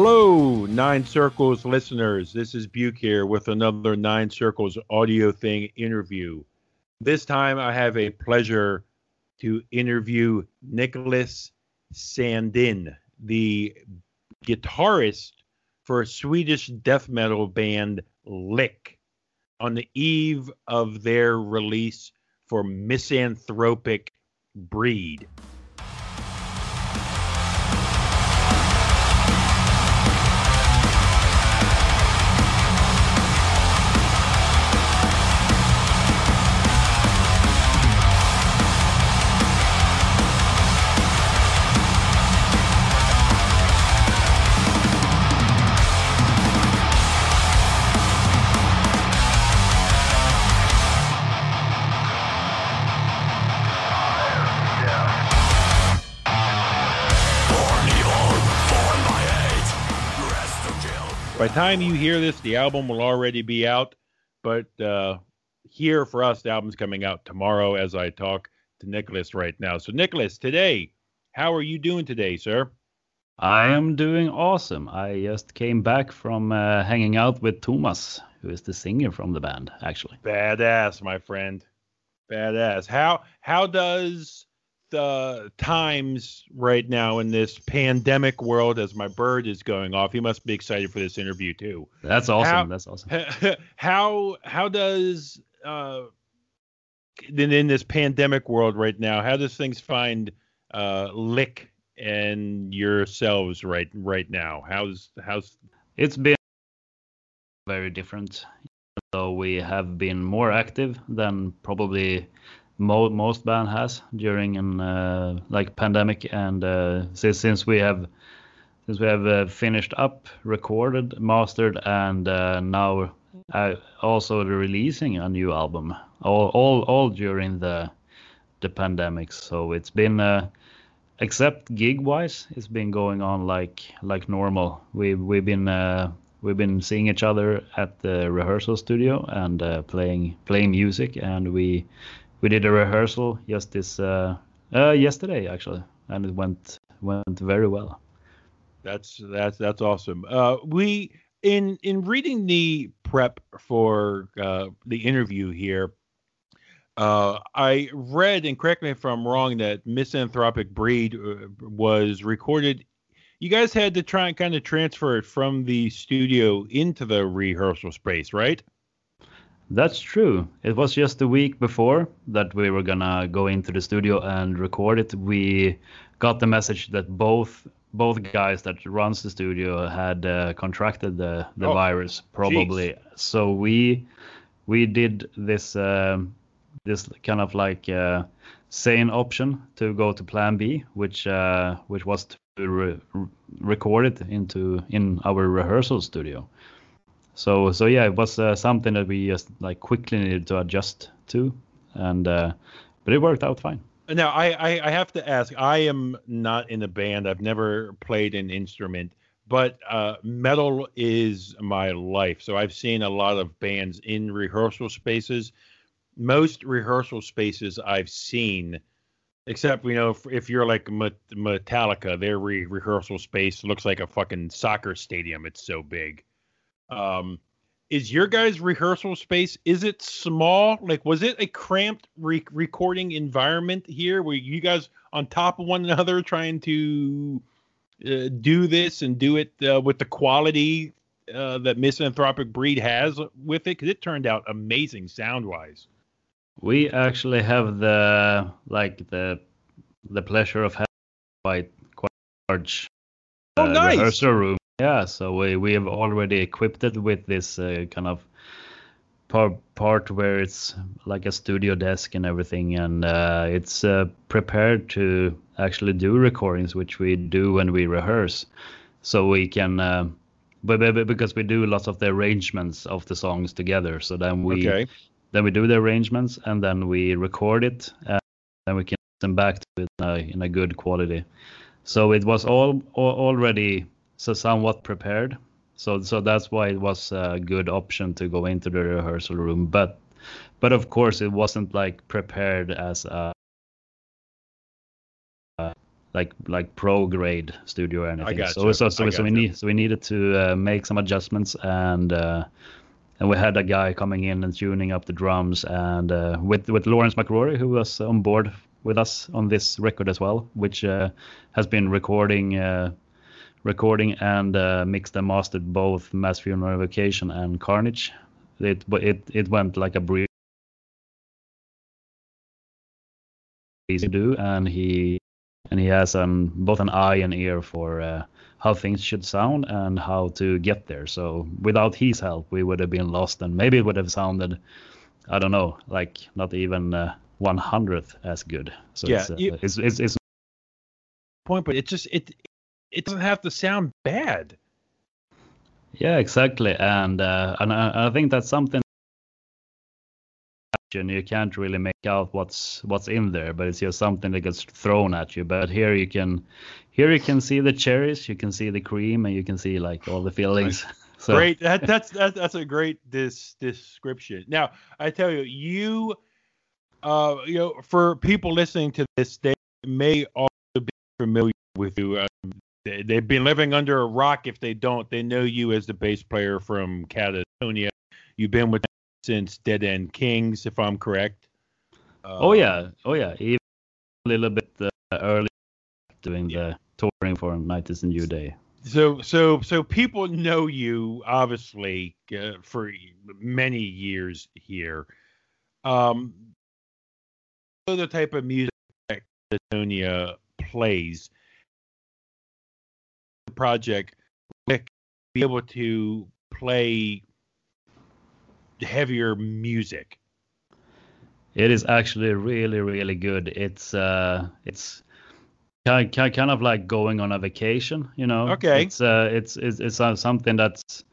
Hello, Nine Circles listeners. This is Buke here with another Nine Circles audio thing interview. This time I have a pleasure to interview Nicholas Sandin, the guitarist for Swedish death metal band Lik, on the eve of their release for Misanthropic Breed. By the time you hear this, the album will already be out. But uh, here for us, the album's coming out tomorrow as I talk to Nicholas right now. So, Nicholas, today, how are you doing today, sir? I am doing awesome. I just came back from uh, hanging out with Thomas, who is the singer from the band, actually. Badass, my friend. Badass. How how does the times right now in this pandemic world as my bird is going off? He must be excited for this interview too. That's awesome. How- That's awesome. how how does uh in, in this pandemic world right now how does things find uh Lik and yourselves right right now how's how's It's been very different. So we have been more active than probably mo- most band has during an uh, like pandemic, and uh, since since we have since we have uh, finished up, recorded, mastered, and uh, now uh, also releasing a new album, all all all during the the pandemic. So it's been. Uh, except gig wise it's been going on like like normal we we've been we've been seeing each other at the rehearsal studio and uh, playing playing music and we we did a rehearsal just this uh, uh yesterday actually and it went went very well. That's that's that's awesome. Uh we in in reading the prep for uh the interview here uh i read and correct me if i'm wrong that misanthropic breed uh, was recorded. You guys had to try and kind of transfer it from the studio into the rehearsal space right That's true. It was just a week before that we were gonna go into the studio and record it. We got the message that both both guys that runs the studio had uh, contracted the the Oh, virus probably. So we we did this um, this kind of like uh, sane option to go to Plan B, which uh, which was to re- record it into in our rehearsal studio. So so yeah, it was uh, something that we just like quickly needed to adjust to, and uh, but it worked out fine. Now, I, I, I have to ask. I am not in a band. I've never played an instrument, but uh, metal is my life. So I've seen a lot of bands in rehearsal spaces. Most rehearsal spaces I've seen, except you know, if, if you're like Metallica, their re- rehearsal space looks like a fucking soccer stadium. It's so big. Um, is your guys' rehearsal space is it small like was it a cramped re- recording environment here where you guys on top of one another trying to uh, do this and do it uh, with the quality uh, that misanthropic breed has with it because it turned out amazing sound wise We actually have the like the the pleasure of having quite quite large Oh, uh, nice. rehearsal room. Yeah, so we we have already equipped it with this uh, kind of part part where it's like a studio desk and everything, and uh, it's uh, prepared to actually do recordings, which we do when we rehearse. So we can, uh, but because we do lots of the arrangements of the songs together, so then we okay then we do the arrangements and then we record it and then we can send back to it in a, in a good quality so it was all, all already so somewhat prepared so so that's why it was a good option to go into the rehearsal room but but of course it wasn't like prepared as a uh, like like pro grade studio or anything. so you. so so, so we need so we needed to uh, make some adjustments and. Uh, and we had a guy coming in and tuning up the drums, and uh, with with Lawrence Mackrory, who was on board with us on this record as well, which uh, has been recording, uh, recording and uh, mixed and mastered both Mass Funeral Vacation and Carnage. It but it it went like a breeze to do, and he and he has um both an eye and ear for uh, how things should sound and how to get there. So without his help, we would have been lost, and maybe it would have sounded, I don't know, like not even uh, one hundredth as good. So Yeah, it's, uh, you- it's it's it's Point, but it just it it doesn't have to sound bad. yeah exactly, and uh, and I, I think that's something. And you can't really make out what's what's in there, but it's just something that gets thrown at you. But here you can, here you can see the cherries, you can see the cream, and you can see like all the fillings. So, Great. That, that's that, that's a great dis, description. Now, I tell you, you, uh, you know, for people listening to this, they may also be familiar with you. Uh, they, they've been living under a rock. If they don't, they know you as the bass player from Katatonia. You've been with them since Dead End Kings, if I'm correct. Uh, Oh yeah, oh yeah. Even a little bit uh, early doing the touring for Night is a New Day. So so so people know you obviously uh, for many years here. Um, the type of music that Katatonia plays. Project Rick be able to play heavier music. It is actually really really good. It's uh it's kind kind of like going on a vacation, you know. Okay. It's uh it's it's it's uh, something that's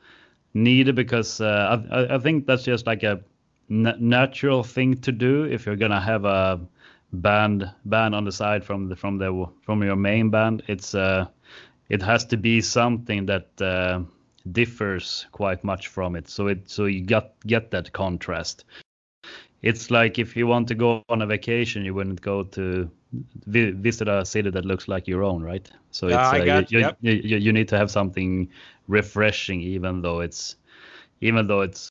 needed because uh, I I- think that's just like a natural thing to do if you're gonna have a band band on the side from the from the from your main band. It's uh it has to be something that uh, differs quite much from it. So it so you got get that contrast. It's like if you want to go on a vacation, you wouldn't go to vi- visit a city that looks like your own, right? So it's Ah, uh, you, you, you, yep. you, you need to have something refreshing, even though it's even though it's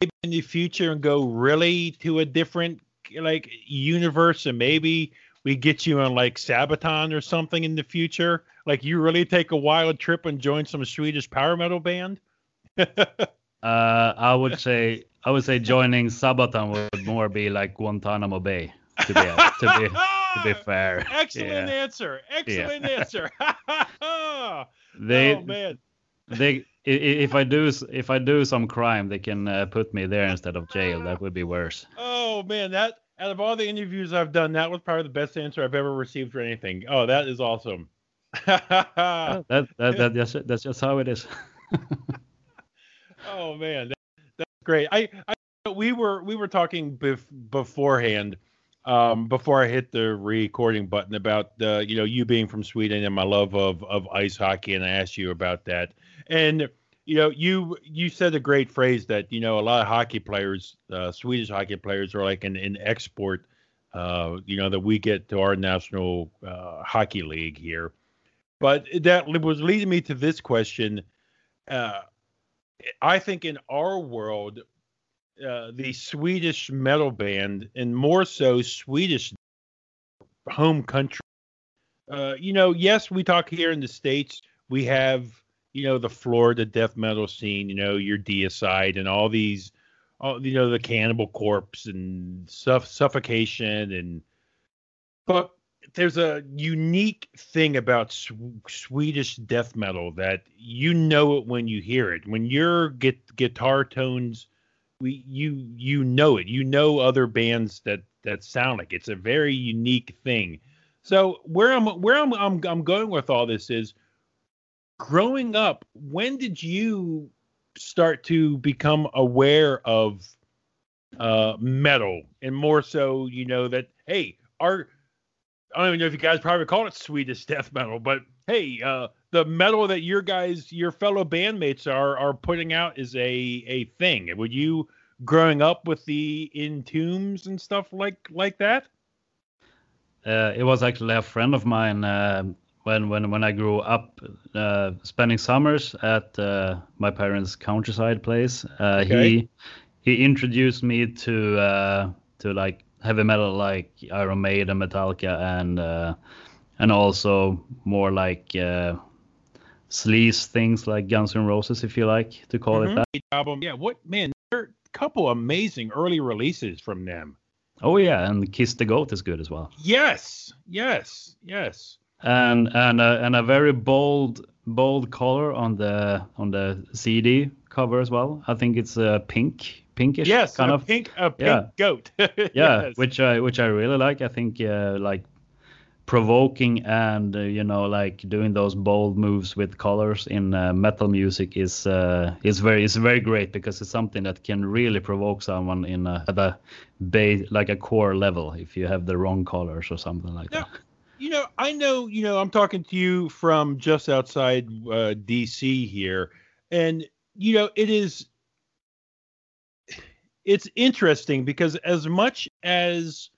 maybe in the future and go really to a different like universe and maybe we get you on like Sabaton or something in the future. Like you really take a wild trip and join some Swedish power metal band. Uh, I would say I would say joining Sabaton would more be like Guantanamo Bay. To be to be to be fair, Excellent Yeah. answer. Excellent answer. they oh man. they if I do if I do some crime, they can uh, put me there instead of jail. That would be worse. Oh man, that out of all the interviews I've done, that was probably the best answer I've ever received for anything. Oh, that is awesome. that, that, that that's, that's just how it is. Oh man, that, that's great. I, I we were we were talking bef- beforehand, um, before I hit the recording button about the you know you being from Sweden and my love of of ice hockey, and I asked you about that. And you know you you said a great phrase that you know a lot of hockey players, uh, Swedish hockey players, are like an, an export. Uh, you know that we get to our national uh, hockey league here, but that was leading me to this question. Uh, I think in our world, uh, the Swedish metal band, and more so Swedish home country. Uh, you know, yes, we talk here in the states. We have, you know, the Florida death metal scene. You know, your Deicide and all these, all, you know, the Cannibal Corpse and suff- suffocation and. But there's a unique thing about sw- Swedish death metal that you know it when you hear it. When your get guitar tones, we you you know it. You know other bands that that sound like it. it's a very unique thing. So where I'm where I'm I'm, I'm going with all this is growing up. When did you start to become aware of uh, metal and more so, you know that hey, our I don't even know if you guys probably call it Swedish death metal, but hey, uh, the metal that your guys, your fellow bandmates are are putting out is a a thing. Would you growing up with the Entombs and stuff like like that? uh, it was actually a friend of mine uh, when when when I grew up, uh, spending summers at uh, my parents' countryside place. Uh, Okay. He he introduced me to uh, to like heavy metal like Iron Maiden, Metallica, and uh, and also more like uh, sleaze things like Guns N' Roses, if you like to call it Mhm. that. album. Yeah, what man? There are a couple amazing early releases from them. Oh yeah, and Kiss the Goat is good as well. Yes, yes, yes. And and a, and a very bold bold color on the on the CD cover as well. I think it's uh, pink, pinkish Yes, kind a of. pink, a pink Yeah. goat. Yeah, Yes. which I which I really like. I think uh, like provoking and uh, you know like doing those bold moves with colors in uh, metal music is uh, is very is very great because it's something that can really provoke someone in a, at a base like a core level if you have the wrong colors or something like Yeah. that. You know, I know, you know, I'm talking to you from just outside uh, DC here. And, you know, it is, it's interesting because as much as,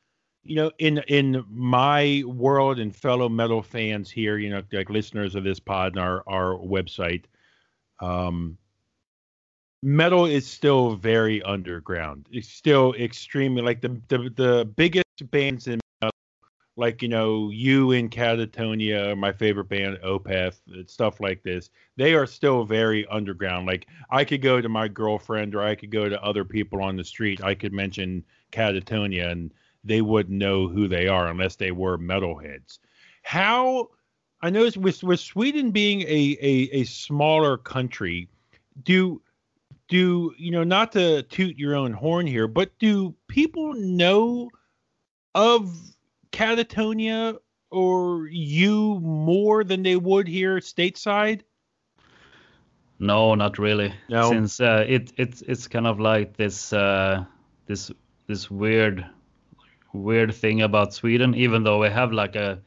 you know, in in my world and fellow metal fans here, you know, like listeners of this pod and our our website, um, metal is still very underground. It's still extremely like the the the biggest bands in like you know you in Katatonia my favorite band opeth stuff like this they are still very underground. Like i could go to my girlfriend or i could go to other people on the street. I could mention Katatonia and they wouldn't know who they are unless they were metalheads. How i noticed with with sweden being a a, a smaller country do do you know not to toot your own horn here but do people know of Katatonia or you more than they would here stateside No, not really. No? Since uh, it it's it's kind of like this uh, this this weird weird thing about Sweden. Even though we have like a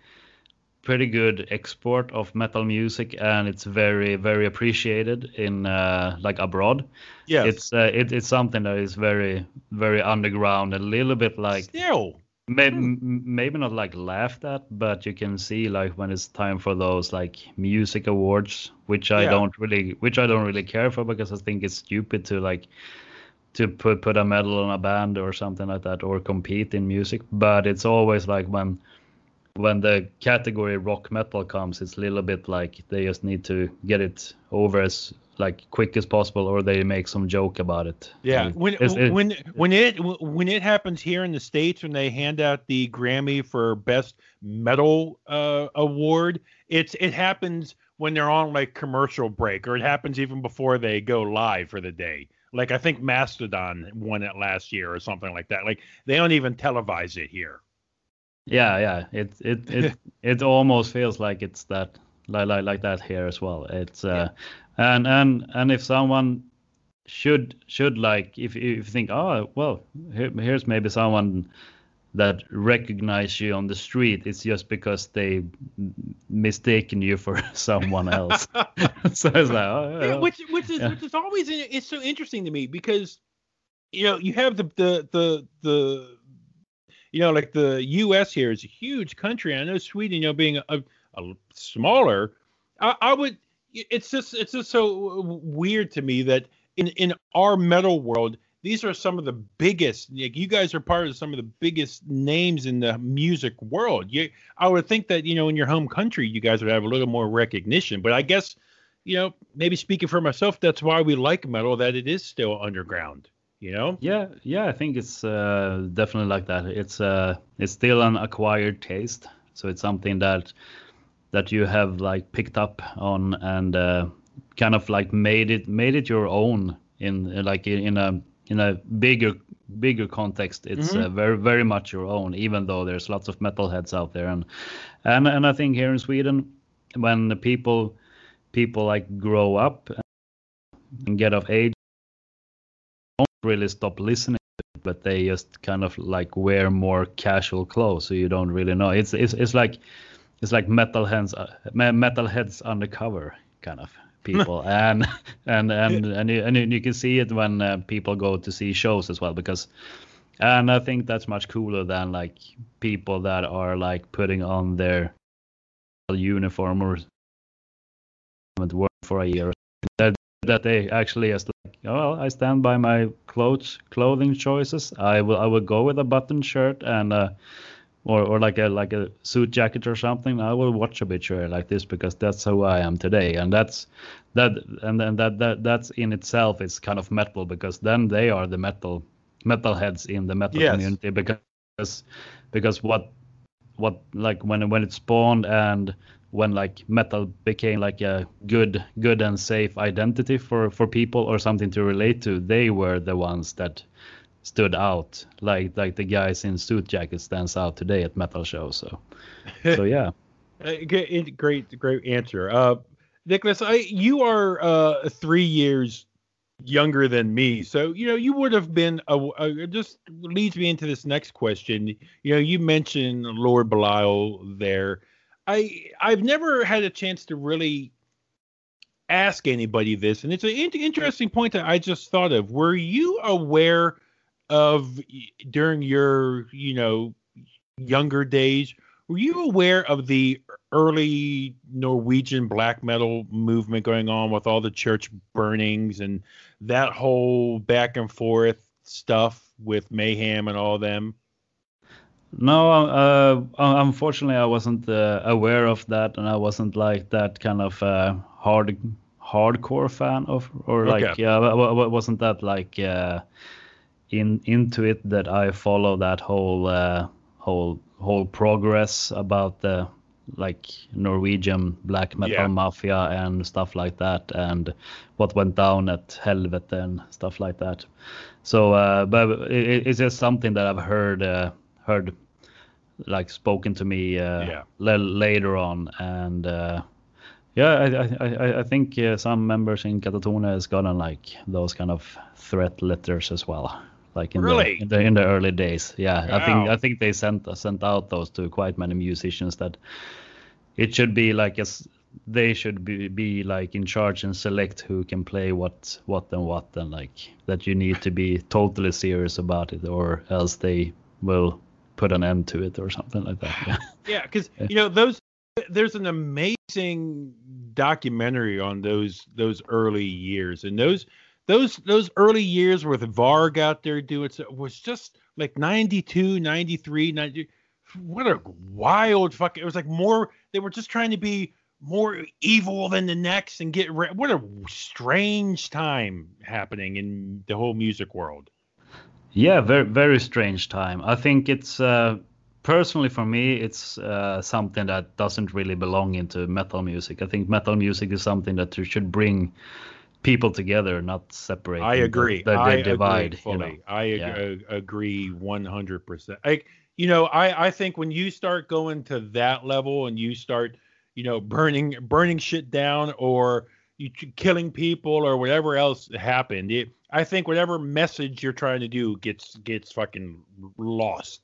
pretty good export of metal music and it's very very appreciated in uh, like abroad. yeah It's uh, it, it's something that is very very underground, a little bit like still Maybe, Hmm. maybe not like laughed at, but you can see like when it's time for those like music awards, which I Yeah. don't really, which I don't really care for because I think it's stupid to like to put put a medal on a band or something like that or compete in music. But it's always like when when the category rock metal comes, it's a little bit like they just need to get it over as like quick as possible, or they make some joke about it. Yeah, when it- when when it when it happens here in the states when they hand out the Grammy for best metal uh, award, it's it happens when they're on like commercial break, or it happens even before they go live for the day. Like I think Mastodon won it last year or something like that. Like they don't even televise it here. Yeah, yeah. It it it it almost feels like it's that like like, like that here as well. It's uh and and and if someone should should like if if you think oh well here, here's maybe someone that recognize you on the street it's just because they mistaken you for someone else so it's like oh, yeah, yeah, which which is Yeah. which is always it's so interesting to me because you know you have the the the the you know like the U.S. here is a huge country. I know Sweden, you know, being a, a smaller, I, I would. It's just it's just so weird to me that in in our metal world. These are some of the biggest. Like you guys are part of some of the biggest names in the music world. You, I would think that you know in your home country, you guys would have a little more recognition. But I guess you know, maybe speaking for myself, that's why we like metal, that it is still underground, you know? Yeah, yeah, I think it's uh, definitely like that. It's uh, it's still an acquired taste, so it's something that that you have like picked up on and uh, kind of like made it made it your own in like in, a in a bigger bigger context. It's Mhm. uh, very very much your own, even though there's lots of metalheads out there, and and and I think here in Sweden, when the people people like grow up and get of age don't really stop listening to it, but they just kind of like wear more casual clothes, so you don't really know. It's it's it's like it's like metalheads uh, me- metalheads undercover kind of people, and and and and you, and you- can see it when uh, people go to see shows as well because and I think that's much cooler than like people that are like putting on their uniform or haven't worked for a year. That that they actually just like, oh, well, I stand by my clothes clothing choices. I will I will go with a button shirt and uh, or or like a like a suit jacket or something. I will watch a obituary like this because that's who I am today, and that's that and then that that that's in itself is kind of metal because then they are the metal metalheads in the metal Yes. community because because what what like when when it spawned and when like metal became like a good good and safe identity for for people or something to relate to they were the ones that stood out like like the guys in suit jackets stands out today at metal shows so so yeah Uh, great, great, great answer. Uh, Nicholas, I you are uh, three years younger than me, so you know you would have been. A, a, just leads me into this next question. You know, you mentioned Lord Belial there. I I've never had a chance to really ask anybody this, and it's an in- interesting point that I just thought of. Were you aware of during your you know younger days? Were you aware of the early Norwegian black metal movement going on with all the church burnings and that whole back and forth stuff with mayhem and all them? no uh unfortunately i wasn't uh, aware of that and i wasn't like that kind of uh hard hardcore fan of or like Okay. yeah wa- wasn't that like uh in into it that i follow that whole uh whole whole progress about the like norwegian black metal Yeah. mafia and stuff like that and what went down at helvete and stuff like that so uh but it, it's just something that i've heard uh heard like spoken to me uh, Yeah. la- later on and uh yeah, I I I, I think uh, some members in Katatonia has gotten like those kind of threat letters as well, like in Really? the in the in the early days. Yeah, I think I think they sent sent out those to quite many musicians that it should be like as they should be be like in charge and select who can play what what and what and like that you need to be totally serious about it or else they will put an end to it or something like that. Yeah. Yeah, because you know those. There's an amazing documentary on those those early years, and those those those early years with Varg out there doing it was just like 92, 93, 90. What a wild fuck! It was like more. They were just trying to be more evil than the next and get. Re- what a strange time happening in the whole music world. Yeah, very very strange time. I think it's uh, personally for me, it's uh, something that doesn't really belong into metal music. I think metal music is something that you should bring people together, not separate. I agree. That, that I they divide. agree fully. You know? I ag- Yeah. agree 100%. Like, you know, I I think when you start going to that level and you start, you know, burning burning shit down or you killing people or whatever else happened, it, I think whatever message you're trying to do gets gets fucking lost.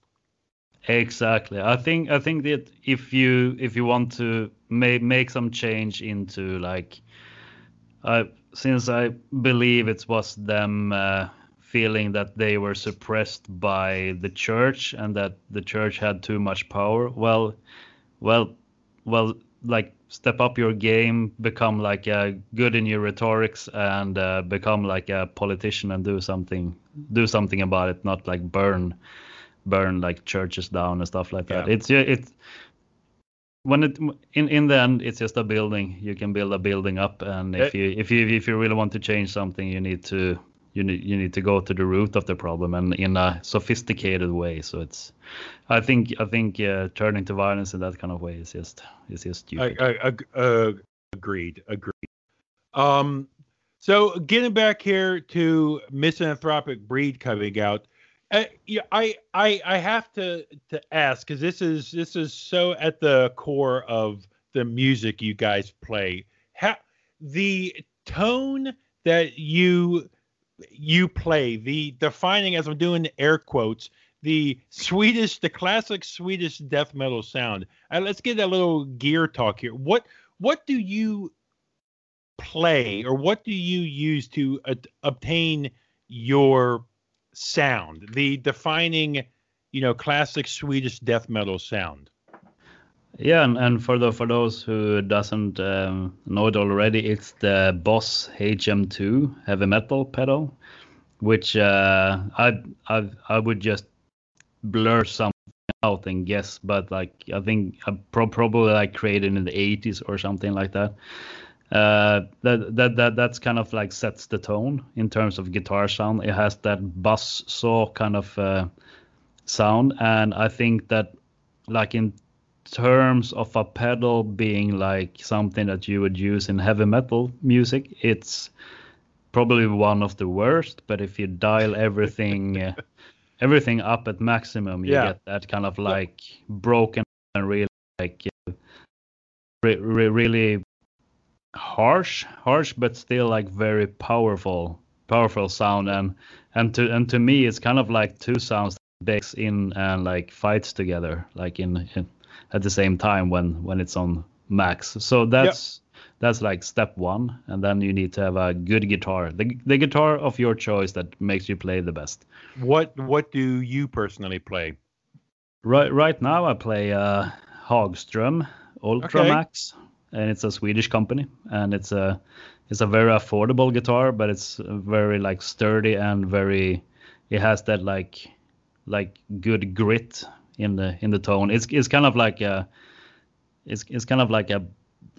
Exactly. I think I think that if you if you want to make make some change into like, uh, since I believe it was them uh, feeling that they were suppressed by the church and that the church had too much power. Well, well, well, like step up your game, become like uh, good in your rhetorics, and uh, become like a politician and do something do something about it. Not like burn burn like churches down and stuff like that. Yeah. It's yeah, it's when it in in the end it's just a building. You can build a building up, and if you if you if you really want to change something, you need to you need you need to go to the root of the problem and in a sophisticated way. So it's I think I think uh, turning to violence in that kind of way is just is just I, stupid. I, ag- uh, agreed. Agreed. Um, so getting back here to misanthropic breed coming out, I, I, I have to to ask because this is this is so at the core of the music you guys play. How the tone that you you play, the defining as I'm doing air quotes, the Swedish, the classic Swedish death metal sound. Uh, let's get a little gear talk here. What what do you play or what do you use to uh, obtain your sound, the defining, you know, classic Swedish death metal sound. Yeah, and, and for the for those who doesn't um, know it already, it's the Boss HM2 heavy metal pedal, which uh, I I I would just blur something out and guess, but like I think I pro- probably like created in the 80s or something like that. Uh, that that that that's kind of like sets the tone in terms of guitar sound. It has that buzz saw kind of uh, sound, and I think that like in terms of a pedal being like something that you would use in heavy metal music, it's probably one of the worst. But if you dial everything uh, everything up at maximum, you Yeah. get that kind of like broken and really like uh, re- re- really harsh, harsh, but still like very powerful, powerful sound. And and to and to me, it's kind of like two sounds bakes in and like fights together, like in, in at the same time when when it's on max. So that's that's like step one, and then you need to have a good guitar, the the guitar of your choice that makes you play the best. What what do you personally play? Right right now I play uh, Hagström Ultra Okay. And it's a Swedish company, and it's a it's a very affordable guitar, but it's very like sturdy and very it has that like like good grit in the in the tone. It's it's kind of like a it's it's kind of like a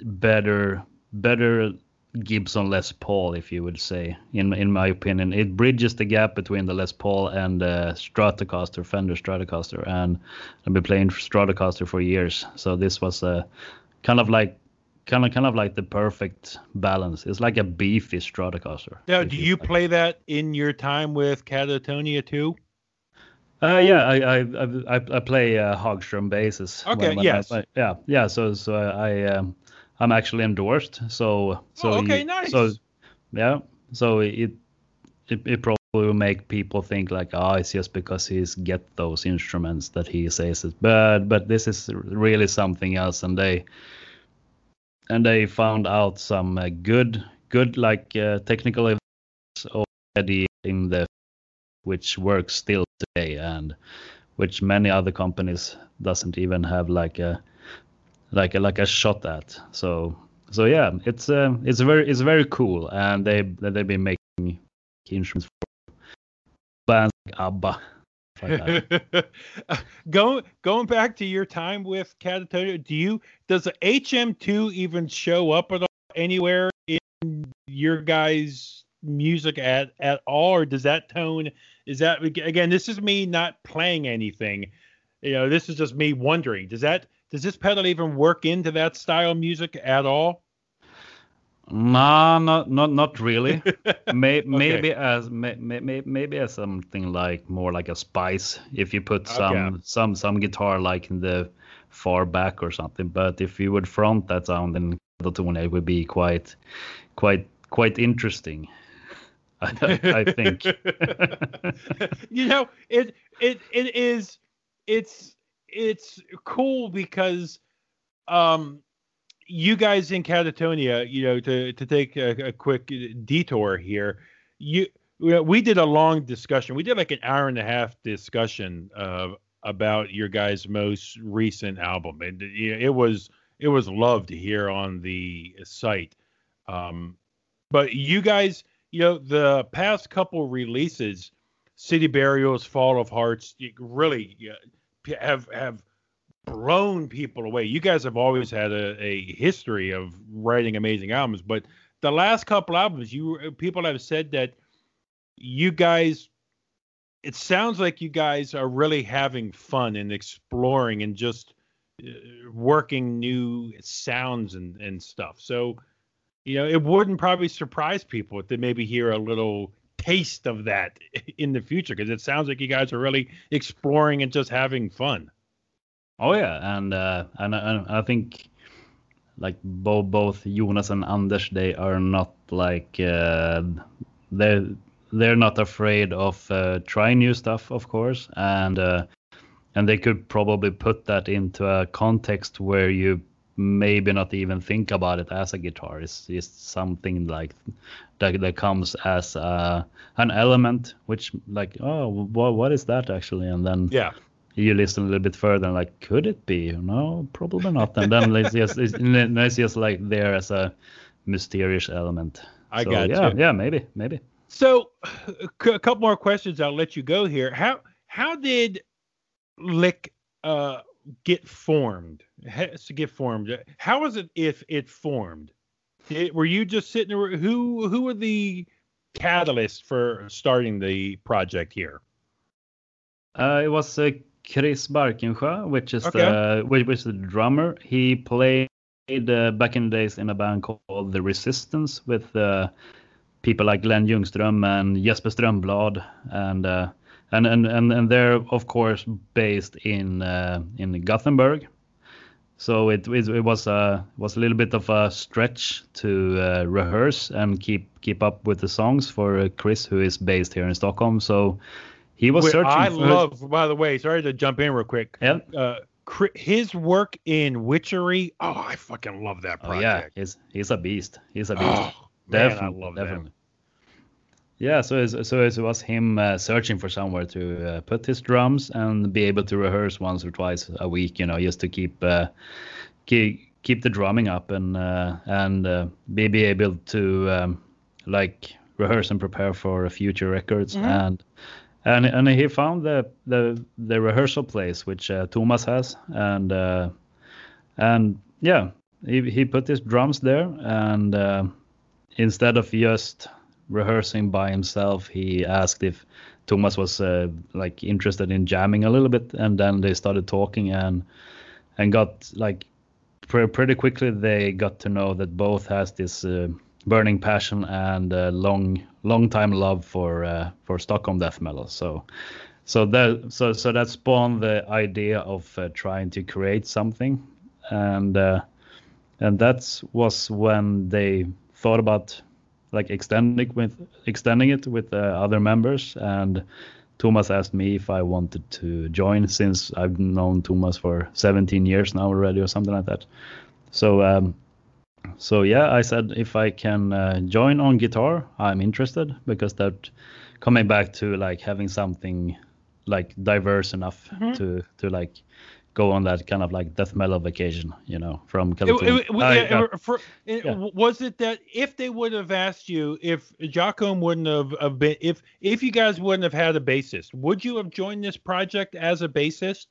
better better Gibson Les Paul, if you would say, in in my opinion. It bridges the gap between the Les Paul and the Stratocaster, Fender Stratocaster, and I've been playing Stratocaster for years. So this was a kind of like kind of kind of like the perfect balance. It's like a beefy Stratocaster. Now, do you play that in your time with Katatonia too? Uh, yeah, I I I, I- I play uh, Hagström basses. Okay, when I yes. play- yeah, yeah. So so I um, I'm actually endorsed. So so oh, okay, you- nice. So yeah, so it it, it probably will make people think like, oh, it's just because he's get those instruments that he says it. But but this is really something else, and they and they found out some uh, good good like uh, technical advice already in the which works still today and which many other companies doesn't even have like a like a like a shot at. So so yeah it's uh, it's very it's very cool and they they've been making instruments for bands like ABBA like uh, going going back to your time with Katatonia, do you does the HM2 even show up at all, anywhere in your guys' music at at all, or does that tone is that again? This is me not playing anything. You know, this is just me wondering. Does that does this pedal even work into that style of music at all? No not not not really. May, maybe as may, may, may- maybe as something like more like a spice if you put Okay. some some some guitar like in the far back or something. But if you would front that sound in Katatonia, it would be quite quite quite interesting I, I think. You know, it it it is it's it's cool because um you guys in Katatonia, you know, to to take a, a quick detour here, you we did a long discussion. We did like an hour and a half discussion uh, about your guys' most recent album, and know, it was it was loved here on the site. Um, but you guys, you know, the past couple releases, City Burials, Fall of Hearts, really have have blown people away. You guys have always had a, a history of writing amazing albums, but the last couple albums, you people have said that you guys. It sounds like you guys are really having fun and exploring and just uh, working new sounds and and stuff. So, you know, it wouldn't probably surprise people they maybe hear a little taste of that in the future because it sounds like you guys are really exploring and just having fun. Oh yeah, and uh, and, and I think like both both Jonas and Anders, they are not like uh, they they're not afraid of uh, trying new stuff, of course, and uh, and they could probably put that into a context where you maybe not even think about it as a guitar. It's something like that that comes as uh, an element, which like oh what what is that actually? And then yeah. You listen a little bit further, and like, could it be? No, probably not. And then it's just it's, it's just like there as a mysterious element. I so, got yeah, you. Yeah, maybe, maybe. So, a couple more questions. I'll let you go here. How how did Lik uh, get formed? Has to get formed. How was it if it formed? It, were you just sitting? Who who were the catalyst for starting the project here? Uh, it was uh, Chris Barkensjö, which is okay. the which, which is the drummer. He played uh, back in the days in a band called The Resistance with uh, people like Glenn Ljungström and Jesper Strömblad and uh, and and and and they're of course based in uh, in Gothenburg. So it, it, it was a was a little bit of a stretch to uh, rehearse and keep keep up with the songs for uh, Chris, who is based here in Stockholm. So he was Wait, searching. I for love, his... by the way. Sorry to jump in real quick. Yeah. Uh, his work in Witchery. Oh, I fucking love that project. Oh, yeah, he's he's a beast. He's a beast. Oh, definitely, man, I love definitely. That. Yeah, so it, so it was him uh, searching for somewhere to uh, put his drums and be able to rehearse once or twice a week, you know, just to keep uh, keep keep the drumming up and uh, and uh, be be able to um, like rehearse and prepare for future records mm-hmm. and and and he found the the the rehearsal place which uh, Thomas has and and yeah he he put his drums there and instead of just rehearsing by himself, he asked if Thomas was uh, like interested in jamming a little bit, and then they started talking and and got like pr- pretty quickly they got to know that both has this uh, burning passion and uh, long long time love for uh, for Stockholm death metal. So so that so so that spawned the idea of uh, trying to create something, and uh, and that was when they thought about like extending with extending it with uh, other members and Thomas asked me if I wanted to join since I've known Thomas for 17 years now already or something like that. So um, so yeah, I said if I can uh, join on guitar, I'm interested because that coming back to like having something like diverse enough mm-hmm. to to like go on that kind of like death metal vacation, you know, from Katatonia. It, it, I, uh, for, yeah. Was it that if they would have asked you, if Jocko wouldn't have, have, been, if if you guys wouldn't have had a bassist, would you have joined this project as a bassist?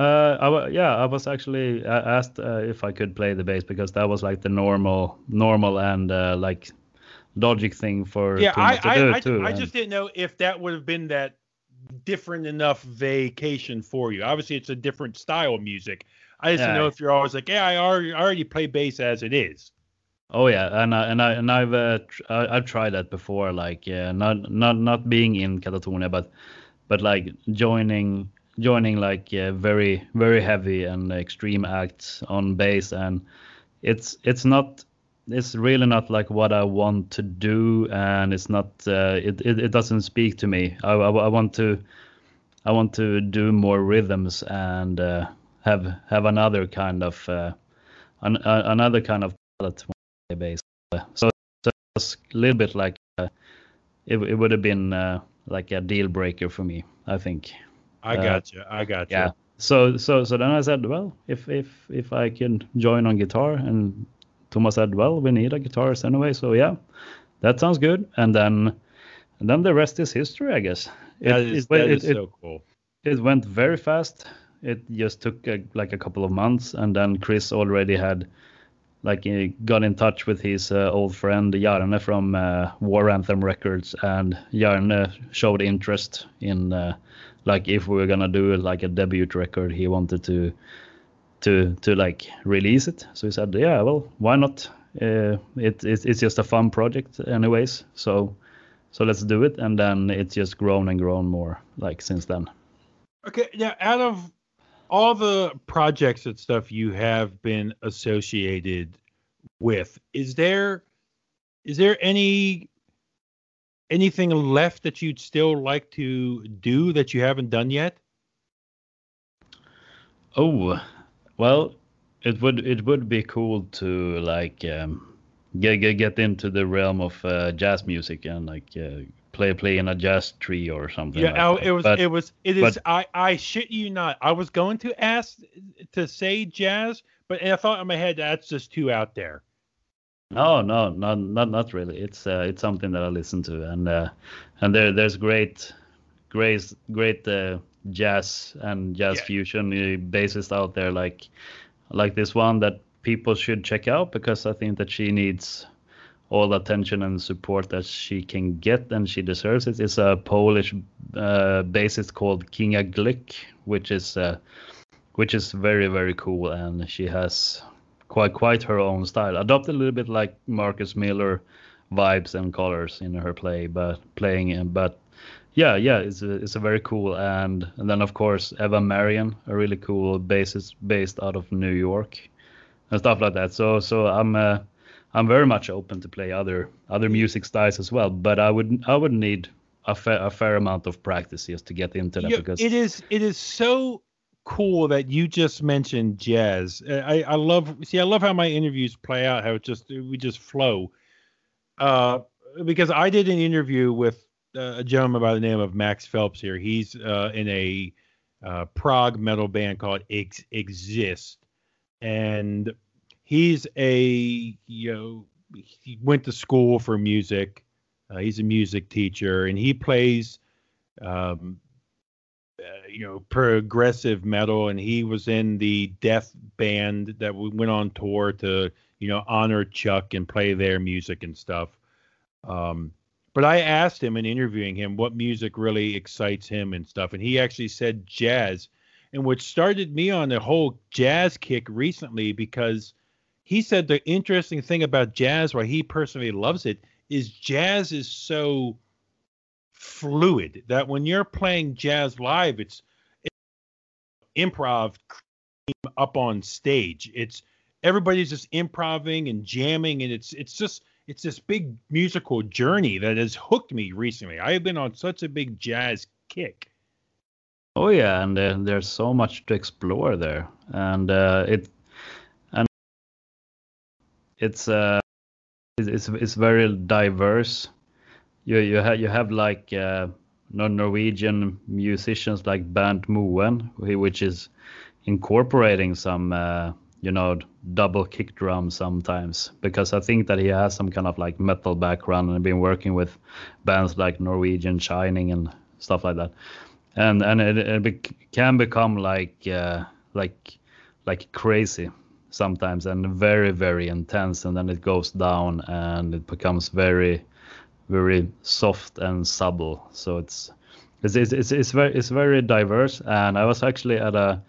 Uh, I, yeah, I was actually asked uh, if I could play the bass because that was like the normal, normal and uh, like logic thing for yeah. I I, I, too, I just didn't know if that would have been that different enough vacation for you. Obviously, it's a different style of music. I just yeah. know if you're always like, yeah, I already, I already play bass as it is. Oh yeah, and I, and I and I've uh, tr- I've tried that before, like yeah, not not not being in Katatonia, but but like joining joining like yeah, very very heavy and extreme acts on bass, and it's it's not it's really not like what I want to do, and it's not uh, it, it, it doesn't speak to me. I, I, I, want to I want to do more rhythms and uh, have have another kind of uh, an, another kind of palette base. So, so it's a little bit like uh, it it would have been uh, like a deal breaker for me. I think. I uh, got you. I got you. Yeah. So so so then I said, well, if if if I can join on guitar and Thomas said, "Well, we need a guitarist anyway, so yeah, that sounds good." And then, and then the rest is history, I guess. It, that is, it, that it, is so cool. It went very fast. It just took a, like a couple of months, and then Chris already had like he got in touch with his uh, old friend Jarne from uh, War Anthem Records, and Jarne showed interest in uh, like if we were gonna do like a debut record, he wanted to to to like release it. So he said, yeah, well, why not? Uh, it, it, it's just a fun project, anyways. So so let's do it. And then it's just grown and grown more like since then. Okay, now out of all the projects and stuff you have been associated with, is there is there any anything left that you'd still like to do that you haven't done yet? Oh, well, it would it would be cool to like um, get, get get into the realm of uh, jazz music and like uh, play play in a jazz tree or something. Yeah, like oh, it was but, it was it is. I I shit you not. I was going to ask to say jazz, but I thought in my head that's just too out there. No, no, not not not really. It's uh, it's something that I listen to, and uh, and there there's great, great great uh, jazz and jazz Yeah. fusion uh, bassists out there like like this one that people should check out because I think that she needs all the attention and support that she can get and she deserves it. It's a Polish uh, bassist called Kinga Głyk, which is uh, which is very very cool and she has quite quite her own style. Adopted a little bit like Marcus Miller vibes and colors in her play, but playing uh, but yeah, yeah, it's a, it's a very cool and and then of course Evan Marien, a really cool bassist based out of New York and stuff like that. So so I'm uh, I'm very much open to play other other music styles as well, but I would I would need a fair a fair amount of practice just to get into that Yeah, because it is it is so cool that you just mentioned jazz. Uh, I I love see I love how my interviews play out how it just we just flow. Uh, because I did an interview with uh, a gentleman by the name of Max Phelps here. He's uh, in a uh, prog metal band called Ex- Exist, and he's a you know he went to school for music. He's a music teacher, and he plays um, uh, you know progressive metal and he was in the death band that we went on tour to you know honor chuck and play their music and stuff. Um but i asked him in interviewing him what music really excites him and stuff and he actually said jazz. And what started me on the whole jazz kick recently because he said the interesting thing about jazz why he personally loves it is jazz is so fluid that when you're playing jazz live it's, it's improv up on stage. It's everybody's just improvising and jamming and it's it's just it's this big musical journey that has hooked me recently. I have been on such a big jazz kick. Oh yeah, and uh, there's so much to explore there, and uh, it and it's uh it's it's, it's very diverse. You you have you have like uh, Norwegian musicians like Bernt Moen, which is incorporating some uh, you know double kick drum sometimes because I think that he has some kind of like metal background and been working with bands like Norwegian Shining and stuff like that. And and it, it can become like uh, like like crazy sometimes and very very intense and then it goes down and it becomes very very soft and subtle so it's it's it's, it's, it's very it's very diverse and i was actually at a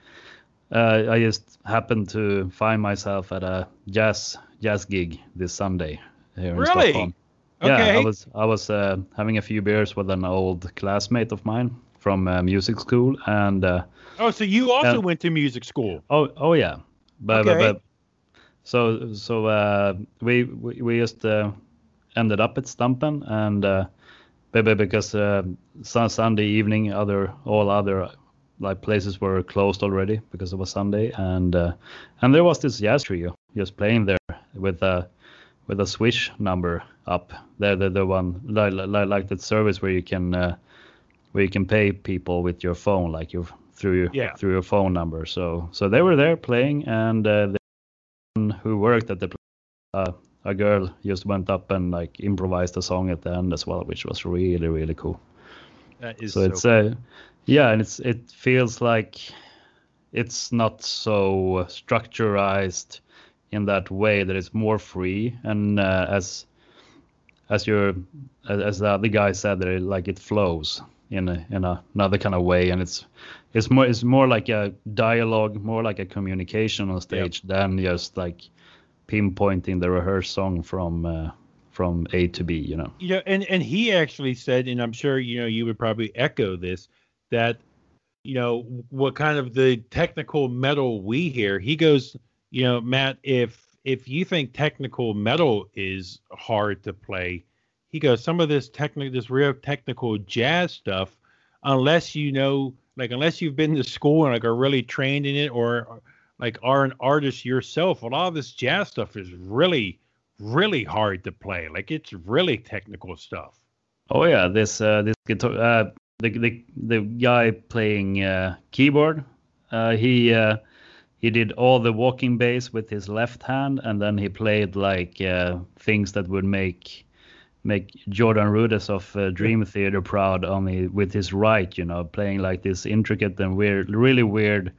uh, i just happened to find myself at a jazz jazz gig this sunday here in Really? Stockholm. Yeah, I was I was uh, having a few beers with an old classmate of mine from uh, music school, and uh, oh so you also went to music school oh oh yeah, but, but, Okay. but so so uh, we, we we just uh, ended up at Stampen, and uh, maybe because uh, Sunday evening, other all other like places were closed already because it was Sunday, and uh, and there was this jazz trio just playing there with a with a Swish number up. They're the, the one like, like like that service where you can uh, where you can pay people with your phone, like your through your Yeah. through your phone number. So so they were there playing, and uh, the one who worked at the uh, a girl just went up and like improvised a song at the end as well, which was really really cool. that is So, it's uh, yeah, and it's it feels like it's not so structurized in that way that it's more free and uh, as as your as, the other guy said that it, like it flows in a, in a, another kind of way. And it's it's more it's more like a dialogue more like a communication on stage than just like pinpointing the rehearsed song from uh, from A to B you know? Know and and he actually said and i'm sure you know you would probably echo this that you know what kind of the technical metal we hear he goes you know matt if if you think technical metal is hard to play he goes some of this technical this real technical jazz stuff unless you know like unless you've been to school and like are really trained in it or like are an artist yourself, a lot of this jazz stuff is really, really hard to play. Like it's really technical stuff. Oh yeah, this uh, this guitar, uh, the the the guy playing uh, keyboard, uh, he uh, he did all the walking bass with his left hand, and then he played like uh, things that would make make Jordan Rudess of uh, Dream Theater proud only with his right, you know, playing like this intricate and weird, really weird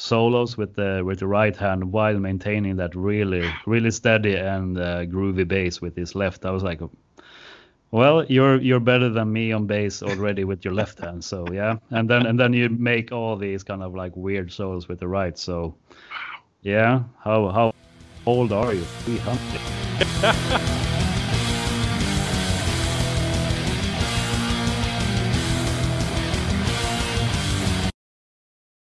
solos with the with the right hand while maintaining that really really steady and uh, groovy bass with his left. I was like, well, you're you're better than me on bass already with your left hand. So yeah, and then and then you make all these kind of like weird solos with the right. So yeah, how how old are you? 300.